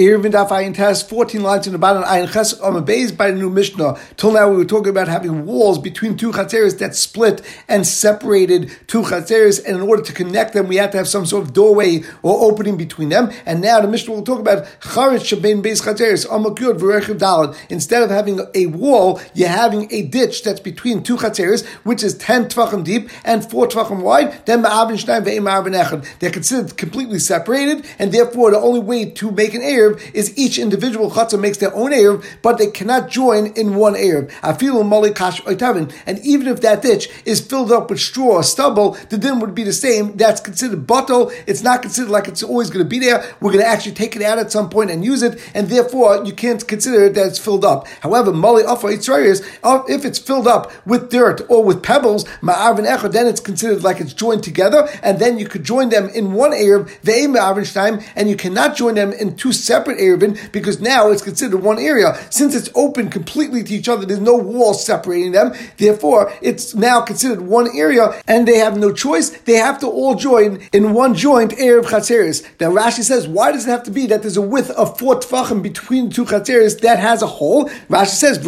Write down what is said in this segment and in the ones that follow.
Eruvin Daf Ayin Test, 14 lines in the bottom, Ayin Ches Amabez by the new Mishnah. Till now we were talking about having walls between two chatzeres that split and separated two chatzeres, and in order to connect them, we had to have some sort of doorway or opening between them. And now the Mishnah will talk about Charetz Shabein Beis Chatzeres, Amakud V'Rechiv Dalad. Instead of having a wall, you're having a ditch that's between two chatzeres, which is 10 tvachim deep and 4 tvachim wide. Then Ma'avin Shnayim Ve'im Ma'avin Echad. They're considered completely separated, and therefore the only way to make an Erev is each individual chatzah makes their own Erev, but they cannot join in one Erev. Afilu Mali Kash Oitavin. And even if that ditch is filled up with straw or stubble, the din would be the same. That's considered bottle. It's not considered like it's always going to be there. We're going to actually take it out at some point and use it, and therefore you can't consider it that it's filled up. However, Mali Afa Itzrayas, uh, if it's filled up with dirt or with pebbles, Ma'avin Echad, then it's considered like it's joined together, and then you could join them in one Erev, Ve'im Ma'avin Shtaim, and you cannot join them in two separate Erevin because now it's considered one area. Since it's open completely to each other, there's no wall separating them. Therefore, it's now considered one area, and they have no choice. They have to all join in one joint Erev Chatzeris. Now Rashi says, why does it have to be that there's a width of four tefachim between two Chatzeris that has a hole? Rashi says.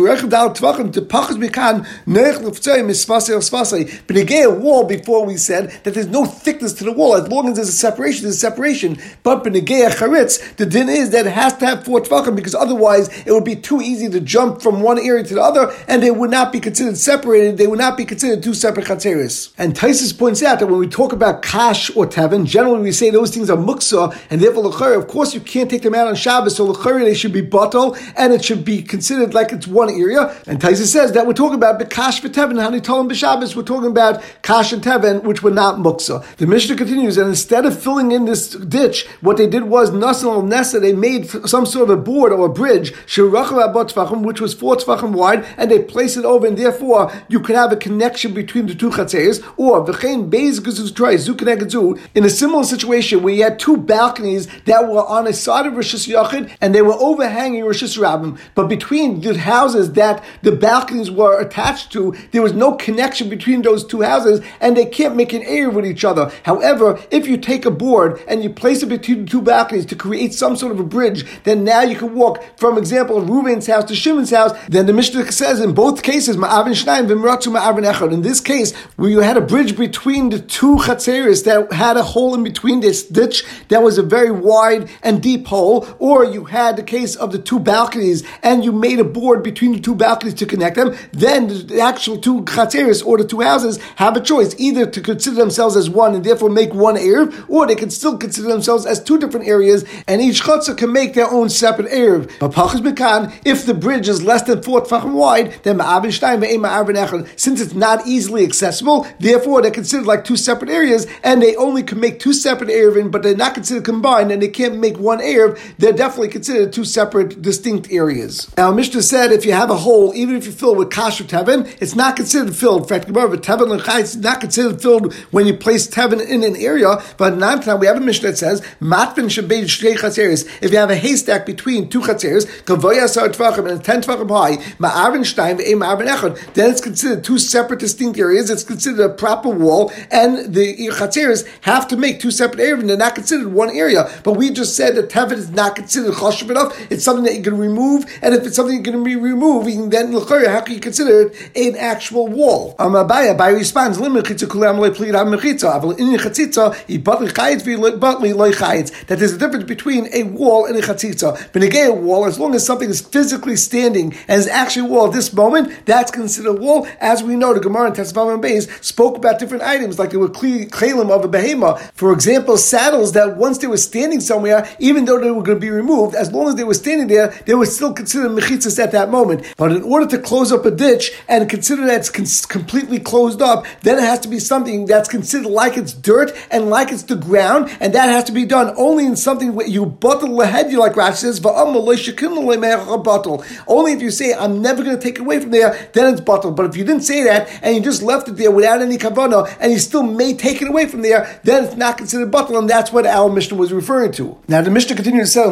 But again, a wall before we said that there's no thickness to the wall. As long as there's a separation, there's a separation. But benegei charitz, the din is that it has to have four tefachim because otherwise it would be too easy to jump from one area to the other, and they would not be considered separated. They would not be considered two separate chatzeris. And Taisus points out that when we talk about kash or tevin, generally we say those things are muksa, and therefore l'chayr. Of course, you can't take them out on Shabbos, so l'chayr they should be bottle, and it should be considered like it's one area. And Taisus says that we're talking about bekash for tevin. Him b'Shabbos, we're talking about kash and tevin, which were not muksa. The Mishnah continues, and instead of filling in this ditch, what they did was nasan nesa. They made some sort of a board or a bridge, which was four tefachim wide, and they placed it over, and therefore you could have a connection between the two chatzeres. Or in a similar situation where you had two balconies that were on a side of Rosh Yachid and they were overhanging Rosh Rabbim, but between the houses that the balconies were attached to, there was no connection between those two houses, and they can't make an area with each other. However, if you take a board and you place it between the two balconies to create some sort of a bridge, then now you can walk from example Reuven's house to Shimon's house. Then the Mishnah says in both cases, Ma'avin Shnayim v'Miratu Ma'avin Echad. In this case, where you had a bridge between the two chatzeris that had a hole in between this ditch that was a very wide and deep hole, or you had the case of the two balconies and you made a board between the two balconies to connect them, then the actual two chatzeris or the two houses have a choice either to consider themselves as one and therefore make one Erev, or they can still consider themselves as two different areas and each chutzah can make their own separate Erev. But Pachas Bekan, if the bridge is less than four tefachim wide, then Echad. Since it's not easily accessible, therefore they're considered like two separate areas, and they only can make two separate Erevin, but they're not considered combined, and they can't make one Erev. They're definitely considered two separate, distinct areas. Now, Mishnah said if you have a hole, even if you fill it with kasher tevin, it's not considered filled. In fact, tevin is not considered filled when you place tevin in an area. But now we have a Mishnah that says matvin shabei shtei chatzeres. If you have a haystack between two chatzeres, kavoya sar tvachim and ten tvachim high, echad, then it's considered two separate, distinct areas. It's considered a proper wall, and the chatzeres have to make two separate areas. They're not considered one area. But we just said that tevin is not considered chashuv enough. It's something that you can remove, and if it's something you can be removed, you then how can you consider it an actual wall? Amabaya, by responds, that there's a difference between a wall and a chatzitza. But again, a wall, as long as something is physically standing and is actually a wall at this moment, that's considered a wall. As we know, the Gemara and Tesvav and Beis spoke about different items, like there were kalim of a behema. For example, saddles that once they were standing somewhere, even though they were going to be removed, as long as they were standing there, they were still considered mechitzas at that moment. But in order to close up a ditch and consider that it's completely closed up, then it has to be something that's considered like it's dirt and like it's the ground, and that has to be done only in something where you bottle ahead, you like Rashi says, only if you say, I'm never going to take it away from there, then it's bottled. But if you didn't say that and you just left it there without any kavana, and you still may take it away from there, then it's not considered bottled, and that's what our Mishnah was referring to. Now the Mishnah continues to say,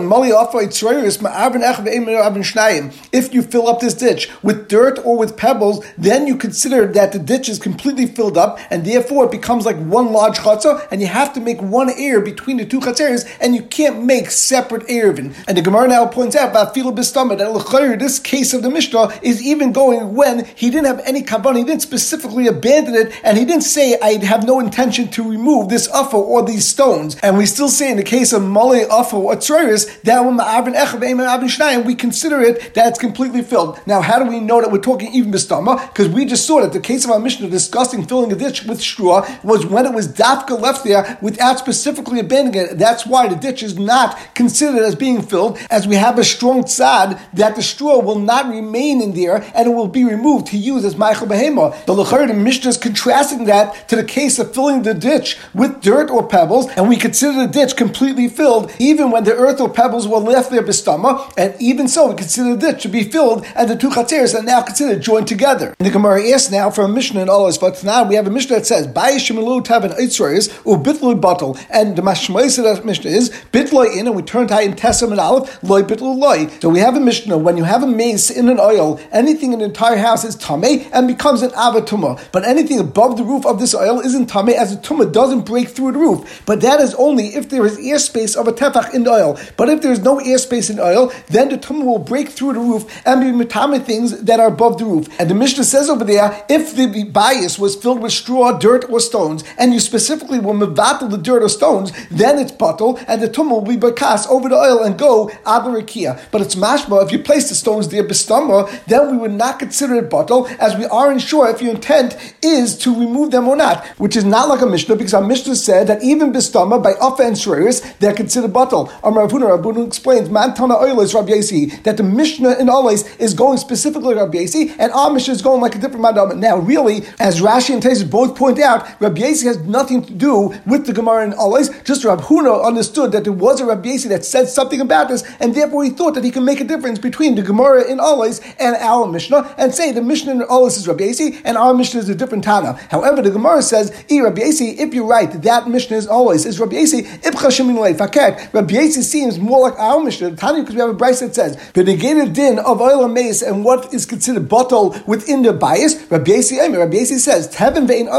if you fill up this ditch with dirt or with pebbles, then you consider that the ditch is completely filled up, and therefore it becomes like one large chatzah, and you have to make one air between the two chatzeres, and you can't make separate And the Gemara now points out about Fila Bistama that this case of the Mishnah is even going when he didn't have any kavanah, he didn't specifically abandon it, and he didn't say, I have no intention to remove this uffa or these stones. And we still say in the case of Mali uffa or Tzoris, that when Ma'avin Echav we consider it that it's completely filled. Now, how do we know that we're talking even Bistama? Because we just saw that the case of our Mishnah discussing filling a ditch with straw was when it was dafka left there without specifically abandoning it. That's why the ditch is not considered as being filled, as we have a strong tzad that the straw will not remain in there and it will be removed to use as Ma'achal Behema. The Lechar, the Mishnah is contrasting that to the case of filling the ditch with dirt or pebbles, and we consider the ditch completely filled even when the earth or pebbles were left there bistama, and even so we consider the ditch to be filled and the two chatzeres are now considered joined together. And the Gemara asks now for a Mishnah in all but now we have a Mishnah that says, Bayishimilu Tavan Eitzrois, Ubitlu Bottle, and the Mashmois of that Mishnah is Bitloi in, and we turn to in Tessim and Aleph, Loi Bitlu Loi. So we have a Mishnah, when you have a mace in an oil, anything in the entire house is Tame and becomes an Avatuma. But anything above the roof of this oil isn't Tame, as the Tumah doesn't break through the roof. But that is only if there is airspace of a Tefach in the oil. But if there is no airspace in oil, then the Tumah will break through the roof and be Matame things that are above the roof. And the Mishnah says over there, if the bias was filled with straw, dirt, or stones, and you specifically will mevatel the dirt or stones, then it's bottle, and the tumah will be bakas over the oil and go abarakia. But it's mashma, if you place the stones there bistama, then we would not consider it bottle, as we aren't sure if your intent is to remove them or not, which is not like a Mishnah, because our Mishnah said that even bistama, by Shreris, they're considered bottle. Amar Ravuna Rabunu explains, Mantana oil is Rabbi that the Mishnah in Olis is going specifically Rabbi Yasi, and our Mishnah is going like a different Madam. Now, really, as Rashi and Taisus both point out, Rabbi has nothing to do with the Gemara in Olis, just Rabbi Huna understood that there was a Rabbi that said something about this, and therefore he thought that he can make a difference between the Gemara in Olis and our Mishnah, and say the Mishnah in Olis is Rabbi Yasi, and our Mishnah is a different Tana. However, the Gemara says, E Rabbi Yasi, if you're right, that Mishnah is Olis, is Rabbi Yasi, Ibcha Shemin Faket. Rabbi Yasi seems more like our Mishnah, Tana, because we have a Brisa that says, the negated din of oil and mace and what is considered bottle within the bias, Rabbi Yasi, Rabbi Yasi says, Tevin ve'in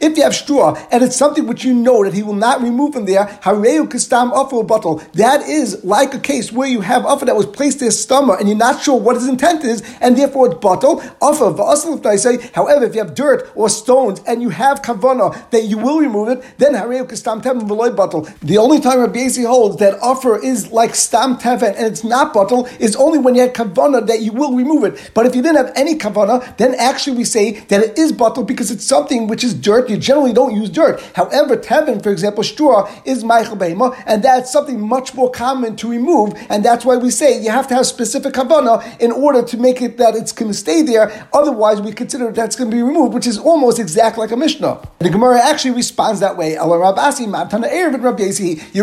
if you have straw and it's something which you know that he will not remove from there, hareu kistam offer bottle. That is like a case where you have offer that was placed in stomach and you're not sure what his intent is, and therefore it's bottle. Offer of I say, However, if you have dirt or stones and you have kavana that you will remove it, then hareu kistam teven v'loy bottle. The only time Rabbi Yasi holds that offer is like stam teven and it's not bottle is only when you have kavana that you will remove it. But if you didn't have any kavana, then actually we say that it is bottle because it's something which is dirt. You generally don't use dirt. However, tevin, for example, straw is Ma'achal Behema, and that's something much more common to remove, and that's why we say you have to have specific kavana in order to make it that it's going to stay there. Otherwise, we consider that's going to be removed, which is almost exact like a Mishnah. The Gemara actually responds that way. You're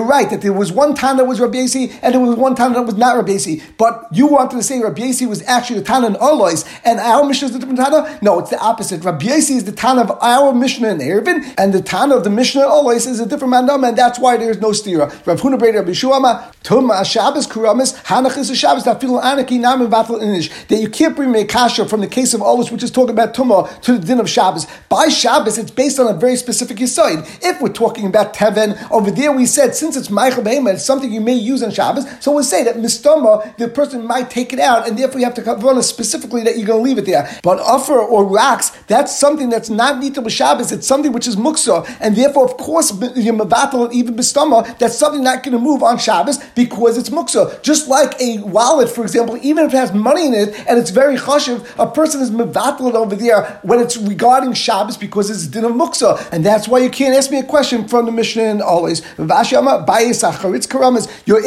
right that there was one time that was Rabbi Yasi, and there was one time that was not Rabbi Yasi. But you wanted to say Rabbi Yasi was actually the Tana in Olois, and our Mishnah is the different Tana? No, it's the opposite. Rabbi Yasi is the Tana of our Mishnah in Erevin, and the Tana of the Mishnah in Olois is a different mandam, and that's why there's no stira. Rav Huna Rabbi Shuama, That you can't bring me a kasha from the case of Olois, which is talking about Tuma, to the din of Shabbos. By Shabbos, it's based on a very specific yisoid. If we're talking about Teven, over there we said, since it's Ma'achal Behema, it's something you may use on Shabbos, so we'll say that Mistoma, the person might take it out, and therefore you have to cover specifically that you're going to leave it there. But offer or rocks, that's something that's not Nita Shabbos, it's something which is Muksa, and therefore, of course, you're Mavatal, even Mistoma, that's something not going to move on Shabbos because it's Muksa. Just like a wallet, for example, even if it has money in it and it's very chashiv, a person is Mavatal over there when it's regarding Shabbos because it's din of Muksa. And that's why you can't ask me a question from the Mishnah and always. You're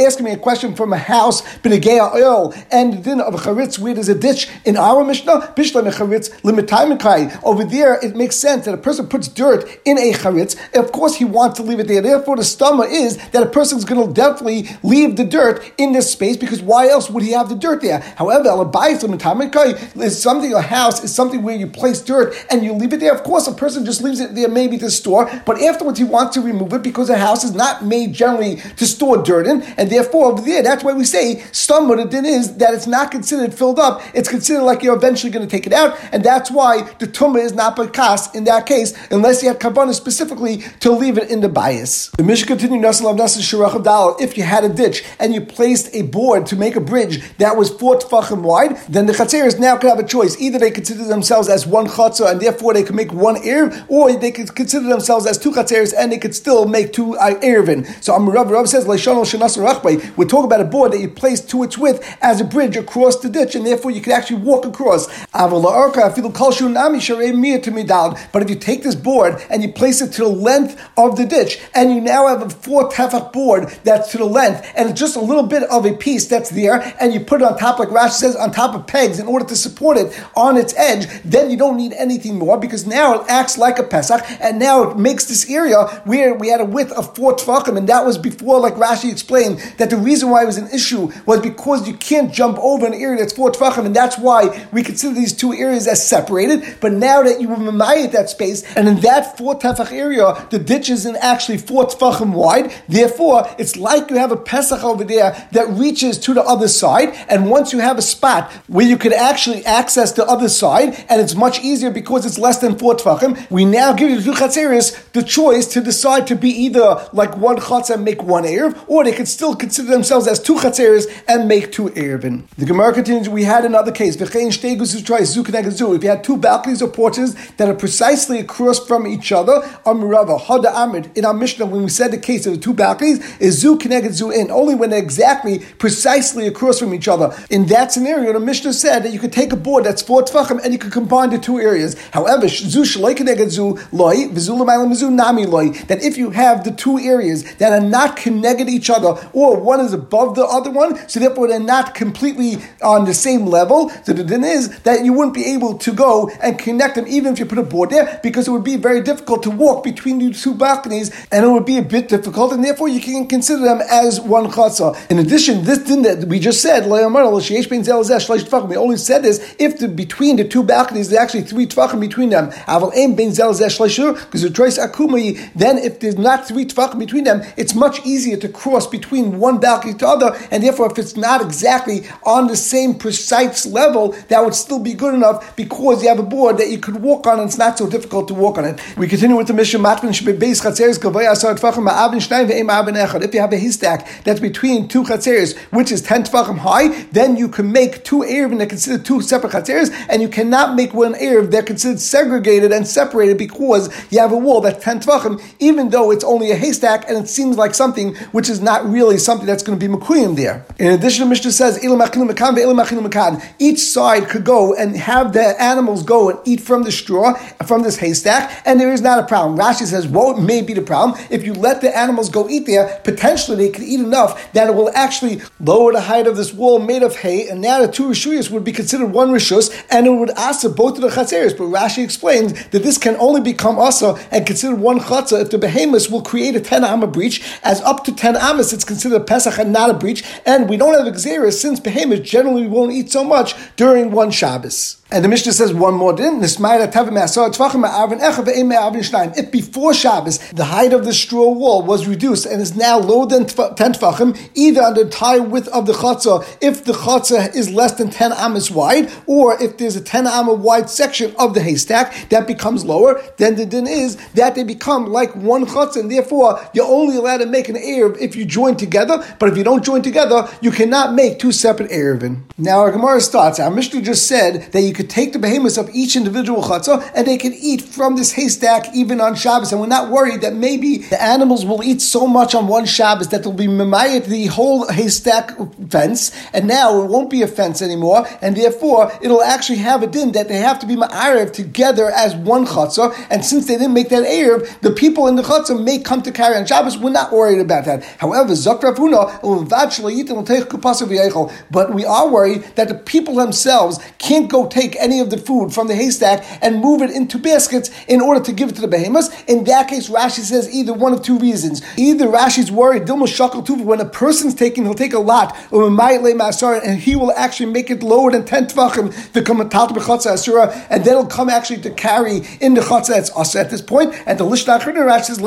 asking me a question from a house, Benegea oil, and din of charitz, where there's a ditch in our Mishnah, Bishlam charitz, Over there, it makes sense that a person puts dirt in a charitz. Of course, he wants to leave it there. Therefore, the stama is that a person is going to definitely leave the dirt in this space because why else would he have the dirt there? However, is something, a house is something where you place dirt and you leave it there. Of course, a person just leaves it there maybe to store, but afterwards he wants to remove it because a house is not made generally to store dirt in, and therefore over there, that's why we say. The din is that it's not considered filled up; it's considered like you're eventually going to take it out, and that's why the tumah is not bakas in that case, unless you have kavanah specifically to leave it in the bias. The Mishnah continues, If you had a ditch and you placed a board to make a bridge that was four tefachim wide, then the chatzeris now could have a choice. Either they consider themselves as one chatzah and therefore they could make one erev, or they could consider themselves as two chatzeris and they could still make two uh, erevin. So Amarav Rav says, we're talking about a board that you place to its width as a bridge across the ditch, and therefore you could actually walk across. But if you take this board and you place it to the length of the ditch, and you now have a four tefach board that's to the length, and just a little bit of a piece that's there, and you put it on top, like Rashi says, on top of pegs in order to support it on its edge, then you don't need anything more because now it acts like a Pesach, and now it makes this area where we had a width of four tefachim, and that was before, like Rashi explained, that the reason why it was an issue was because you can't jump over an area that's four tefachim, and that's why we consider these two areas as separated. But now that you mamayit that space, and in that four tefach area, the ditch isn't actually four tefachim wide. Therefore, it's like you have a pesach over there that reaches to the other side. And once you have a spot where you can actually access the other side, and it's much easier because it's less than four tefachim, we now give you the chatzeris the choice to decide to be either like one chatzah and make one erev, or they could still consider themselves as two chatzeris and make two erevin. The Gemara continues. We had another case. If you had two balconies or porches that are precisely across from each other, Amirava, Hada Amid, in our Mishnah, when we said the case of the two balconies, is Zu Kineged Zu in, only when they're exactly precisely across from each other. In that scenario, the Mishnah said that you could take a board that's four tefachim and you could combine the two areas. However, Zu Shaloi Kineged Zu Loi, Mizu Nami Loi, that if you have the two areas that are not connected each other, or one is above the other one, so therefore they're not completely on the same level, so the din is that you wouldn't be able to go and connect them even if you put a board there, because it would be very difficult to walk between the two balconies, and it would be a bit difficult, and therefore you can consider them as one chatzah. In addition, this din that we just said, we only said this if the, between the two balconies there's actually three tvachim between them. Then if there's not three tvachim between them, it's much easier to cross between one balcony to other, and therefore if it's not exactly on the same precise level, that would still be good enough because you have a board that you could walk on and it's not so difficult to walk on it. We continue with the mission If you have a haystack that's between two chatzeres, which is 10 tvachim high, then you can make two Erev that considered two separate chatzeres, and you cannot make one Erev that considered segregated and separated because you have a wall that's 10 tvachim, even though it's only a haystack and it seems like something which is not really something that's going to be Mekuyim there. In addition, the Mishnah says, each side could go and have the animals go and eat from the straw, from this haystack, and there is not a problem. Rashi says, what may be the problem? If you let the animals go eat there, potentially they could eat enough that it will actually lower the height of this wall made of hay, and now the two Rishuyas would be considered one Rishus, and it would asa both of the Chatzeris. But Rashi explains that this can only become asa and considered one Chatzah if the behemoths will create a 10 Amma breach, as up to 10 Amas it's considered a Pesach and not a breach, and we don't have a Xeris since behemoths generally won't eat so much during one Shabbos. And the Mishnah says one more din. If before Shabbos the height of the straw wall was reduced and is now lower than ten tefachim, either on the entire width of the chatzah, if the chatzah is less than ten amas wide, or if there's a ten amma wide section of the haystack that becomes lower, then the din is that they become like one chatzah, and therefore you're only allowed to make an erev if you join together. But if you don't join together, you cannot make two separate erevin. Now our Gemara starts. Our Mishnah just said that you could take the behemoths of each individual chatzah and they can eat from this haystack even on Shabbos. And we're not worried that maybe the animals will eat so much on one Shabbos that they'll be memayat the whole haystack fence, and now it won't be a fence anymore, and therefore it'll actually have a din that they have to be ma'arev together as one chatzah. And since they didn't make that erev, the people in the chatzah may come to carry on Shabbos. We're not worried about that. However, viyechol. but we are worried that the people themselves can't go take take any of the food from the haystack and move it into baskets in order to give it to the behemoths. In that case, Rashi says either one of two reasons. Either Rashi's worried, Dilma Shakal Tuva, when a person's taking, he'll take a lot, and he will actually make it lower than 10 tvachim to come asura, and then it'll come actually to carry in the chatzah that's us at this point. And the Lishnach Rashi says,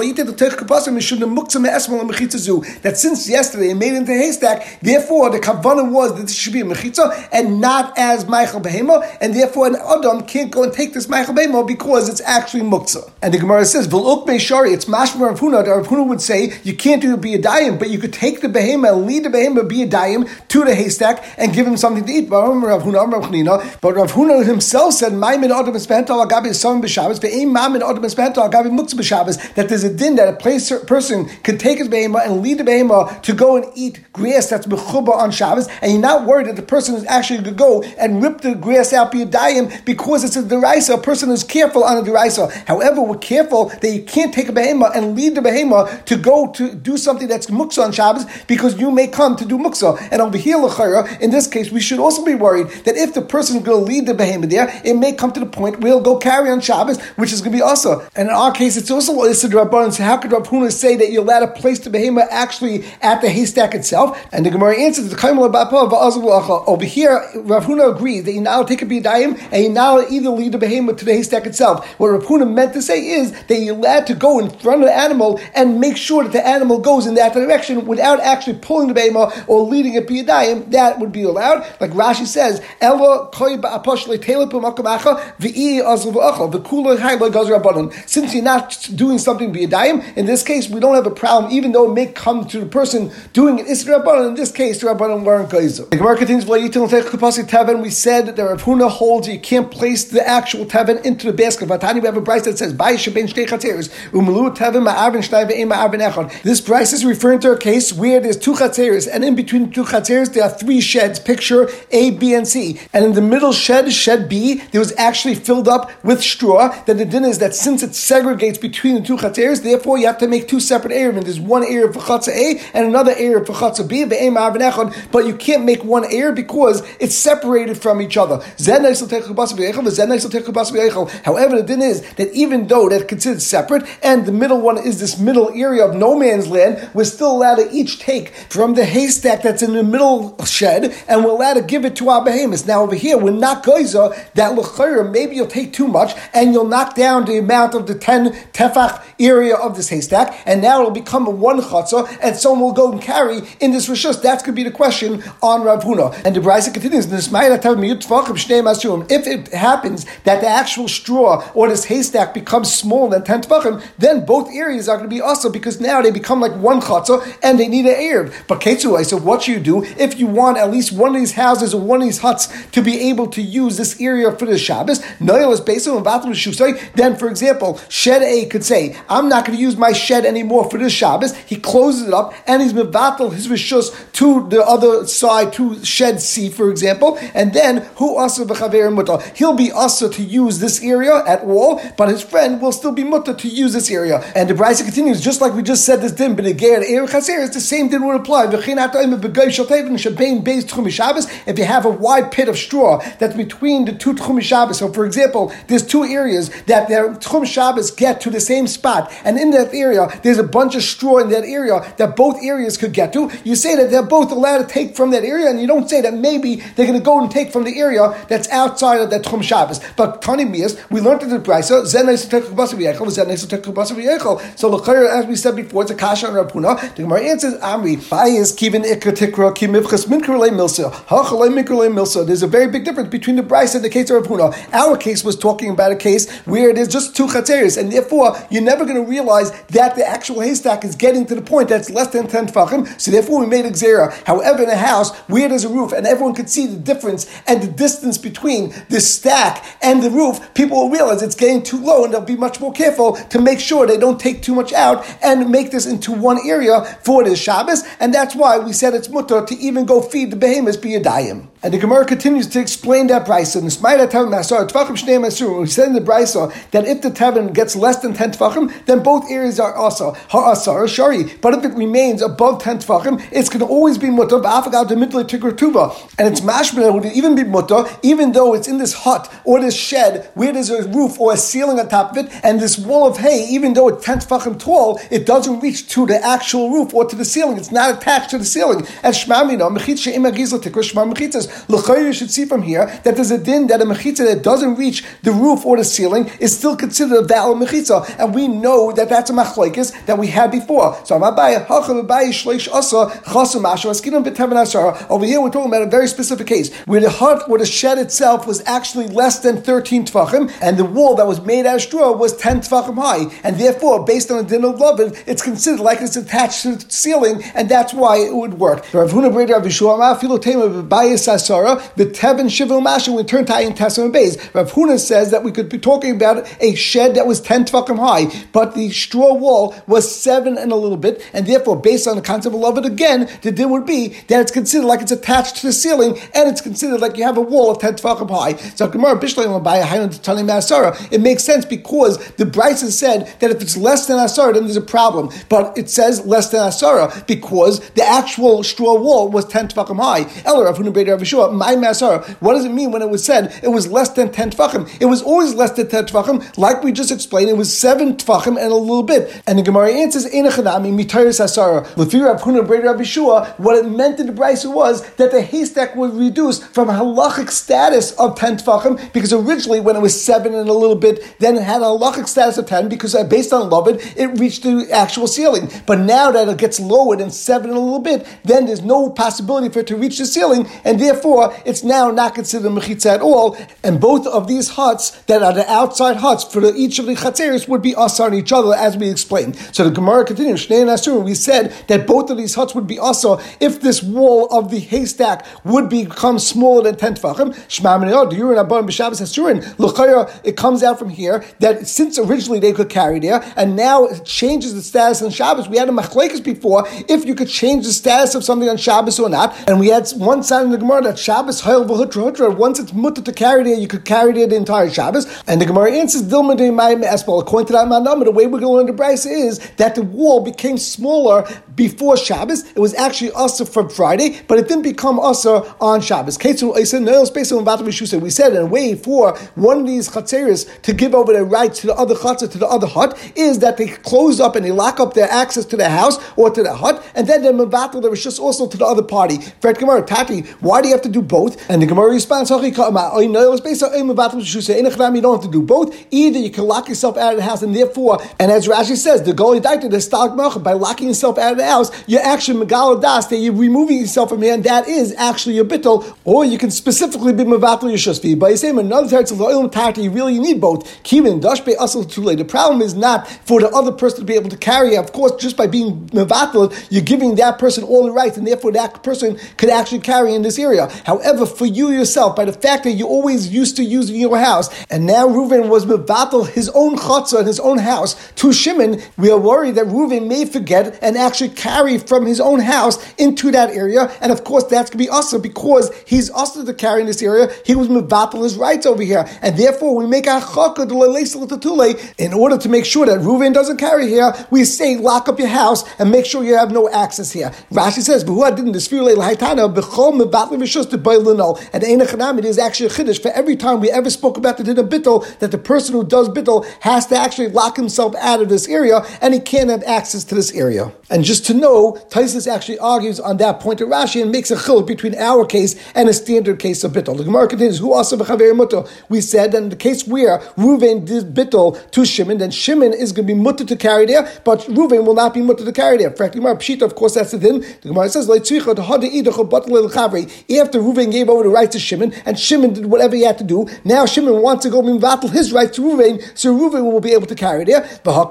that since yesterday it made into haystack, therefore the kavanah was that this should be a mechitza and not as Ma'achal Behema, and therefore an Adam can't go and take this Behema because it's actually Muktzah. And the Gemara says, V'luk Shari, it's Mashma Rav Huna. Rav Huna would say, you can't do be a dayim, but you could take the behema and lead the behema be a dayim to the haystack and give him something to eat. But Rav Huna himself said, "Ma'min adam espental agabi some b'shabbos, ve'im ma'min adam espental agabi muktzah b'shabbos." That there's a din that a place, person could take his behema and lead the behema to go and eat grass that's mechuba on Shabbos, and you're not worried that the person is actually going to go and rip the grass out be a dayim because it's a deraisa. A person is careful on a deraisa. However, we're careful that you can't take a behema and lead the behema to go to do something that's muksa on Shabbos because you may come to do muksa. And over here, l'chayra, in this case, we should also be worried that if the person is going to lead the behemoth there, it may come to the point where he'll go carry on Shabbos, which is going to be also. And in our case, it's also listed Rabban. So how could Rav Huna say that you're allowed to place the behemoth actually at the haystack itself? And the Gemara answers the over here, Rav Huna agrees that you now take a biyadayim and you now either lead the behemoth to the haystack itself. What Rav Huna meant to say is that you're allowed to go in front of the animal and make sure that the animal goes in that direction without actually pulling the behemah or leading it biyadayim, that would be allowed. Like Rashi says, since you're not doing something biyadayim, in this case we don't have a problem, even though it may come to the person doing it. In this case, the Rabbanon weren't geyser. We said that Rav Huna holds you can't place the actual teven into the basket. Vatani, we have a price that says, this price is referring to a case where there's two chatzeres, and in between the two chatzeres there are three sheds. Picture A, B, and C. And in the middle shed, shed B, there was actually filled up with straw. Then the din is that since it segregates between the two chatzeres, therefore you have to make two separate areas. There's one area for chatzah A and another area for chatzah B. But you can't make one area because it's separated from each other. However, the din is that even though they're considered separate, and the middle one is this middle area of no man's land, we're still allowed to each take from the haystack that's in the middle shed, and we're allowed to give it to our behemoths. Now over here, we're not goiza that lechayr, maybe you'll take too much, and you'll knock down the amount of the 10 tefach area of this haystack, and now it'll become a one chatzah, and someone will go and carry in this rishus. That's going to be the question on Rav Huna. And the Brisa continues, if it happens that the actual straw or this haystack becomes smaller than 10 tefachim, then both areas are going to be also because now they become like one chatzah and they need an Erev. But Ketzu, I said, what you do if you want at least one of these houses or one of these huts to be able to use this area for the Shabbos? Noel is based on Vatum Shusai. Then, for example, Shed A could say, I'm not going to use my shed anymore for the Shabbos. He closes it up and he's mevatel his rishus to the other side, to Shed C, for example, and then who asa v'chaver mutar? He'll be asa to use this area at all, but his friend will still be mutar to use this area. And the Brisa continues, just like we just said this din, but again, it's the same din would apply. If you have a wide pit of straw that's between the two Tchum Shabbos, so for example, there's two areas that their Tchum Shabbos get to the same spot, and in that area, there's a bunch of straw in that area that both areas could get to. You say that they're both allowed to take from that area, and you don't say that maybe they're going to go and take from the area that's outside of that Tchum Shabbos. But Tani Mias, we learned in the Brisa, Zen so as we said before, it's a kasha on Rav Huna. The Gemara answers, Amri, Bayis kivin ikra tikra ki mivchas minkrele milsa, hachalei minkrele milsa. There's a very big difference between the Brisa and the case of Rav Huna. Our case was talking about a case where there's just two chatzeris, and therefore you're never going to realize that the actual haystack is getting to the point that's less than 10 tfachim, so therefore we made a xera. However, in a house where there's a roof and everyone could see the difference and the distance between the stack and the roof, people will realize it's getting too low and they'll be much more careful to make sure they don't take too much out and make this into one area for the Shabbos, and that's why we said it's mutter to even go feed the behemoths biyadayim. And the Gemara continues to explain that brisa. We said in the brisa that if the Tevin gets less than ten Tvachim, then both areas are also Ha'asar Shari. But if it remains above ten Tvachim, it's going to always be mutter. And it's mashmina would even be mutter, even though it's in this hut or this shed where there's a roof or a ceiling on top of it, and this wall of hay, even though it's ten Tvachim tall, it doesn't reach to the actual roof or to the ceiling. It's not attached to the ceiling. And Shmamina Mechitz She'im Agizla Tikra Shmam Mechitzas. L'chayr should see from here that there's a din that a mechitza that doesn't reach the roof or the ceiling is still considered a valid mechitza, and we know that that's a machlekes that we had before. So over here we're talking about a very specific case where the hut or the shed itself itself was actually less than 13 tefachim, and the wall that was made out of straw was 10 tefachim high, and therefore, based on the din of lovin, it's considered like it's attached to the ceiling, and that's why it would work. Rav Huna B'Tevin Shivil Masha. We turn to Ayin Testament Bays. Rav Huna says that we could be talking about a shed that was 10 tefachim high, but the straw wall was seven and a little bit, and therefore, based on the concept of lovin again, the din would be that it's considered like it's attached to the ceiling, and it's considered like you have a wall of 10 So Gemara. It makes sense because the has said that if it's less than Asara, then there's a problem. But it says less than Asara because the actual straw wall was 10 tefachim high. my Asara. What does it mean when it was said it was less than 10 tefachim? It was always less than 10 tefachim, like we just explained. It was 7 tefachim and a little bit. And the Gemara answers, Enachanami, Mitaris Asara. What it meant in the Brisa was that the haystack was reduced from halachic status of 10 tefachim because originally when it was 7 and a little bit, then it had a halachic status of 10 because uh, based on Lovin, it reached the actual ceiling. But now that it gets lowered and 7 and a little bit, then there's no possibility for it to reach the ceiling, and therefore it's now not considered mechitza at all. And both of these huts that are the outside huts for the, each of the chatzeris would be us on each other, as we explained. So the Gemara continues, Shnei and Asur, we said that both of these huts would be also if this wall of the haystack would become smaller than 10 Oh, tefachim. Shema it comes out from here that since originally they could carry there, and now it changes the status on Shabbos. We had a machlekes before if you could change the status of something on Shabbos or not, and we had one side in the Gemara that Shabbos hayel v'hutra Once it's mutter to carry there, you could carry there the entire Shabbos. And the Gemara answers Dilma de Espal. According to that manama, the way we're going to learn the Brisa is that the wall became smaller before Shabbos. It was actually usher from Friday, but it didn't become usher on Shabbos. We said in a way for one of these chatzeris to give over their rights to the other chatzah, to the other hut, is that they close up and they lock up their access to the house or to the hut, and then they mevatel the rishus also to the other party. Fred Gemara, Tati, why do you have to do both? And the Gemara responds, you don't have to do both. Either you can lock yourself out of the house, and therefore, and as Rashi says, the Goli Daita, the Stalk by locking yourself out of the house, you're actually Megalo Das, that you're removing yourself from here, and that is actually your bittel, or you can specifically be Mevatel Yeshusvi. But you say, another teretz of Oil Tati, you really need both. Kivin, Dashbe, Asal, late. The problem is not for the other person to be able to carry. Of course, just by being Mevatel, you're giving that person all the rights, and therefore that person could actually carry in this area. However, for you yourself, by the fact that you always used to use your house, and now Reuven was Mevatel his own chutzah and his own house to Shimon, we are worried that Reuven may forget and actually carry from his own house into that area. And of course, that's going to be also because he's also to carry in this area. He was mevatel his rights over here. And therefore, we make a in order to make sure that Reuven doesn't carry here, we say lock up your house and make sure you have no access here. Rashi says, didn't and it is actually a chiddush for every time we ever spoke about the din of bittel, that the person who does bittel has to actually lock himself out of this area and he can't have access to this area. And just to know, Taisus actually argues on that point to Rashi and makes a chiluk between our case and a standard case of bittul. The continues, "Who also mutter?" We said that in the case where Ruvain did bittul to Shimon, then Shimon is going to be mutter to carry there, but Ruvain will not be mutter to carry there. Frankly, Gemara Pshita, of course, that's the thing. The Gemara says, After Ruvain gave over the right to Shimon, and Shimon did whatever he had to do, now Shimon wants to go and battle his right to Ruvain, so Ruvain will be able to carry there. But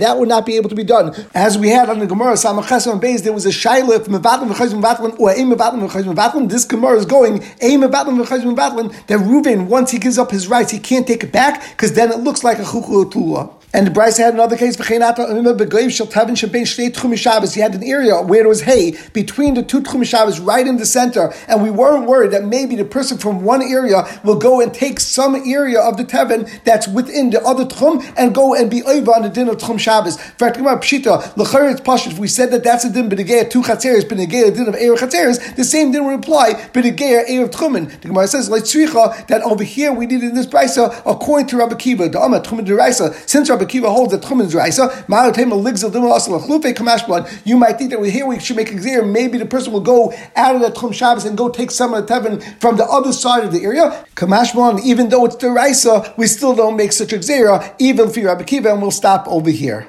that would not be able to be done. As we had on the Gemara, Samachas and Beis, there was a shaila from Mevatlim Mevatlim or Ein Mevatlim Mevatlim. This Gemara is going Ein Mevatlim v'chayz Mevatlim. That Reuven, once he gives up his rights, he can't take it back because then it looks like a chukul and the Brisa had another case. He had an area where there was hay between the two tchum Shabbos, right in the center, and we weren't worried that maybe the person from one area will go and take some area of the tevin that's within the other tchum and go and be over on the din of tchum Shabbos. If we said that that's a din two chatzeres, din of eir chatzeres, the same din would apply b'negeya eir of. The Gemara says like that over here we need in this brisa according to Rabbi Kiva, the Amma tchumen. Since Rabbi Rabbi Kiva holds that Tchumen is Raisa. You might think that here we should make a. Maybe the person will go out of the Tchum Shabbos and go take some of the Tevin from the other side of the area. Kamashman, even though it's the Raisa, we still don't make such a xer, even for Rabbi Kiva, and we'll stop over here.